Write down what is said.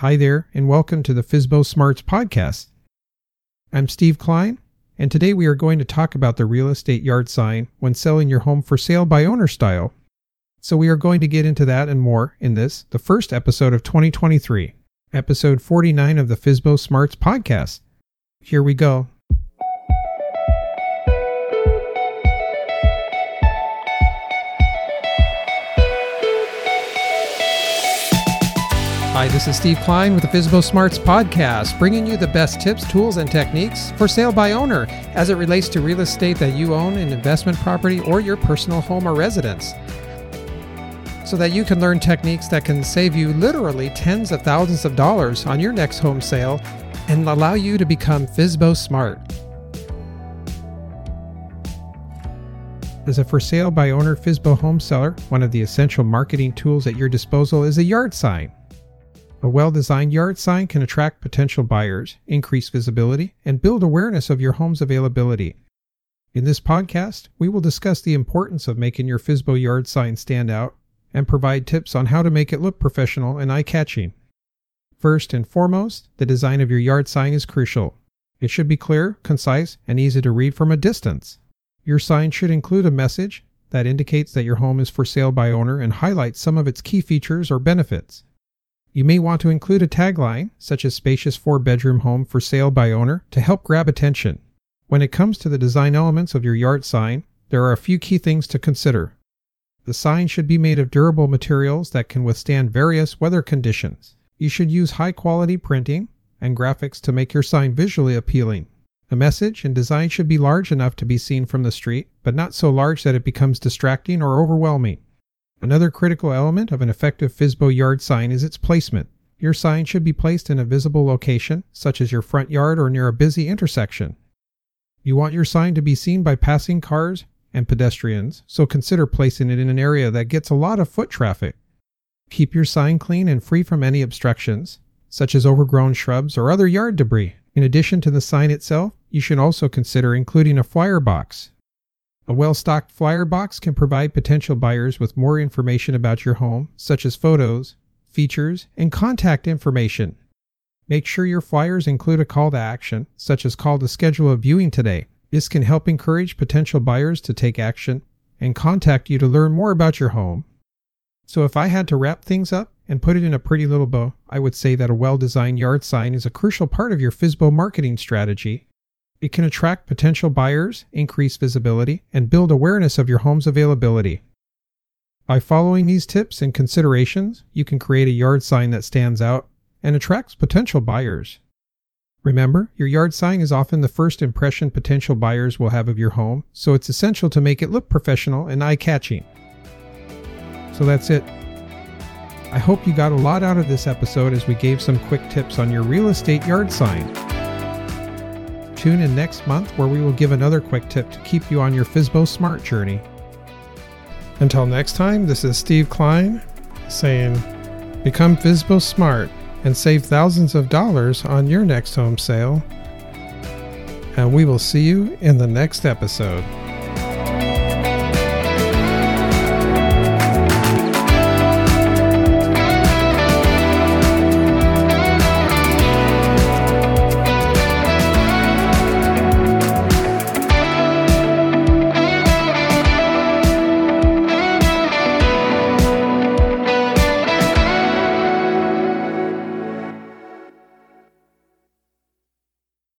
Hi there, and welcome to the FSBO Smarts podcast. I'm Steve Klein, and today we are going to talk about the real estate yard sign when selling your home for sale by owner style. So, we are going to get into that and more in this, the first episode of 2023, episode 49 of the FSBO Smarts podcast. Here we go. Hi, this is Steve Klein with the FSBO Smarts podcast, bringing you the best tips, tools, and techniques for sale by owner as it relates to real estate that you own, an investment property, or your personal home or residence. So that you can learn techniques that can save you literally tens of thousands of dollars on your next home sale and allow you to become FSBO Smart. As a for sale by owner FSBO home seller, one of the essential marketing tools at your disposal is a yard sign. A well designed yard sign can attract potential buyers, increase visibility, and build awareness of your home's availability. In this podcast, we will discuss the importance of making your FSBO yard sign stand out and provide tips on how to make it look professional and eye catching. First and foremost, the design of your yard sign is crucial. It should be clear, concise, and easy to read from a distance. Your sign should include a message that indicates that your home is for sale by owner and highlights some of its key features or benefits. You may want to include a tagline, such as spacious four bedroom home for sale by owner, to help grab attention. When it comes to the design elements of your yard sign, there are a few key things to consider. The sign should be made of durable materials that can withstand various weather conditions. You should use high quality printing and graphics to make your sign visually appealing. The message and design should be large enough to be seen from the street, but not so large that it becomes distracting or overwhelming. Another critical element of an effective FSBO yard sign is its placement. Your sign should be placed in a visible location, such as your front yard or near a busy intersection. You want your sign to be seen by passing cars and pedestrians, so consider placing it in an area that gets a lot of foot traffic. Keep your sign clean and free from any obstructions, such as overgrown shrubs or other yard debris. In addition to the sign itself, you should also consider including a flyer box a well stocked flyer box can provide potential buyers with more information about your home, such as photos, features, and contact information. Make sure your flyers include a call to action, such as call to schedule a viewing today. This can help encourage potential buyers to take action and contact you to learn more about your home. So, if I had to wrap things up and put it in a pretty little bow, I would say that a well designed yard sign is a crucial part of your FSBO marketing strategy it can attract potential buyers, increase visibility, and build awareness of your home's availability. By following these tips and considerations, you can create a yard sign that stands out and attracts potential buyers. Remember, your yard sign is often the first impression potential buyers will have of your home, so it's essential to make it look professional and eye catching. So that's it. I hope you got a lot out of this episode as we gave some quick tips on your real estate yard sign. Tune in next month where we will give another quick tip to keep you on your FSBO Smart journey. Until next time, this is Steve Klein saying, Become FSBO Smart and save thousands of dollars on your next home sale. And we will see you in the next episode.